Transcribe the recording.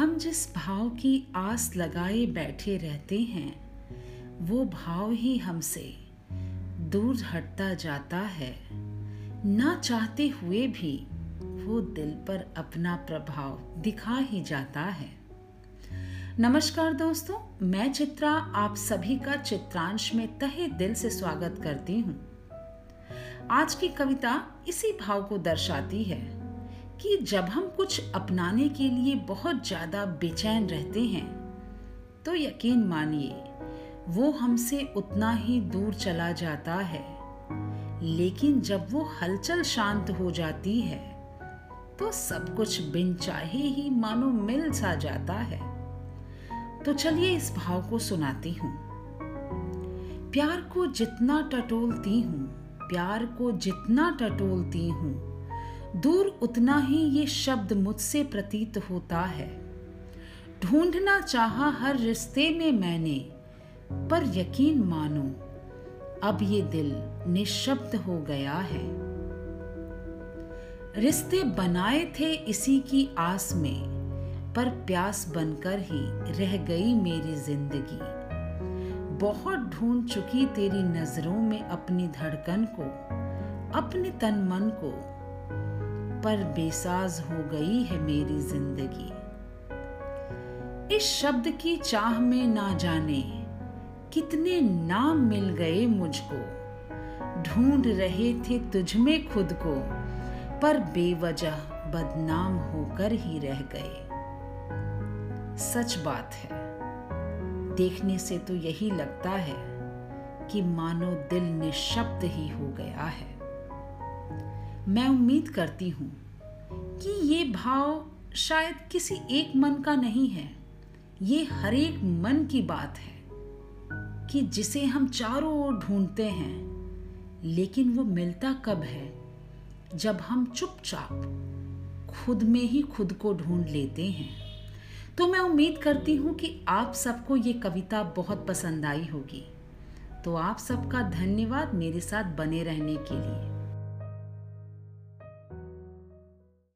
हम जिस भाव की आस लगाए बैठे रहते हैं, वो भाव ही हमसे दूर हटता जाता है। ना चाहते हुए भी वो दिल पर अपना प्रभाव दिखा ही जाता है। नमस्कार दोस्तों, मैं चित्रा, आप सभी का चित्रांश में तहे दिल से स्वागत करती हूँ। आज की कविता इसी भाव को दर्शाती है। कि जब हम कुछ अपनाने के लिए बहुत ज़्यादा बेचैन रहते हैं तो यकीन मानिए, वो हमसे उतना ही दूर चला जाता है। लेकिन जब वो हलचल शांत हो जाती है तो सब कुछ बिन चाहे ही मानो मिल सा जाता है। तो चलिए इस भाव को सुनाती हूँ। प्यार को जितना टटोलती हूँ, प्यार को जितना टटोलती हूँ दूर उतना ही ये शब्द मुझसे प्रतीत होता है। ढूंढना चाहा हर रिश्ते में मैंने, पर यकीन मानो, अब ये दिल निशब्द हो गया है। रिश्ते बनाए थे इसी की आस में, पर प्यास बनकर ही रह गई मेरी ज़िंदगी। बहुत ढूंढ चुकी तेरी नज़रों में अपनी धड़कन को, अपने तन मन को। पर बेसाज हो गई है मेरी ज़िंदगी। इस शब्द की चाह में ना जाने कितने नाम मिल गए मुझको। ढूंढ रहे थे तुझ में खुद को, पर बेवजह बदनाम होकर ही रह गए। सच बात है, देखने से तो यही लगता है कि मानो दिल निशब्द ही हो गया है। मैं उम्मीद करती हूँ कि ये भाव शायद किसी एक मन का नहीं है। ये हर एक मन की बात है कि जिसे हम चारों ओर ढूंढते हैं, लेकिन वो मिलता कब है? जब हम चुपचाप खुद में ही खुद को ढूंढ लेते हैं। तो मैं उम्मीद करती हूँ कि आप सबको ये कविता बहुत पसंद आई होगी। तो आप सबका धन्यवाद मेरे साथ बने रहने के लिए।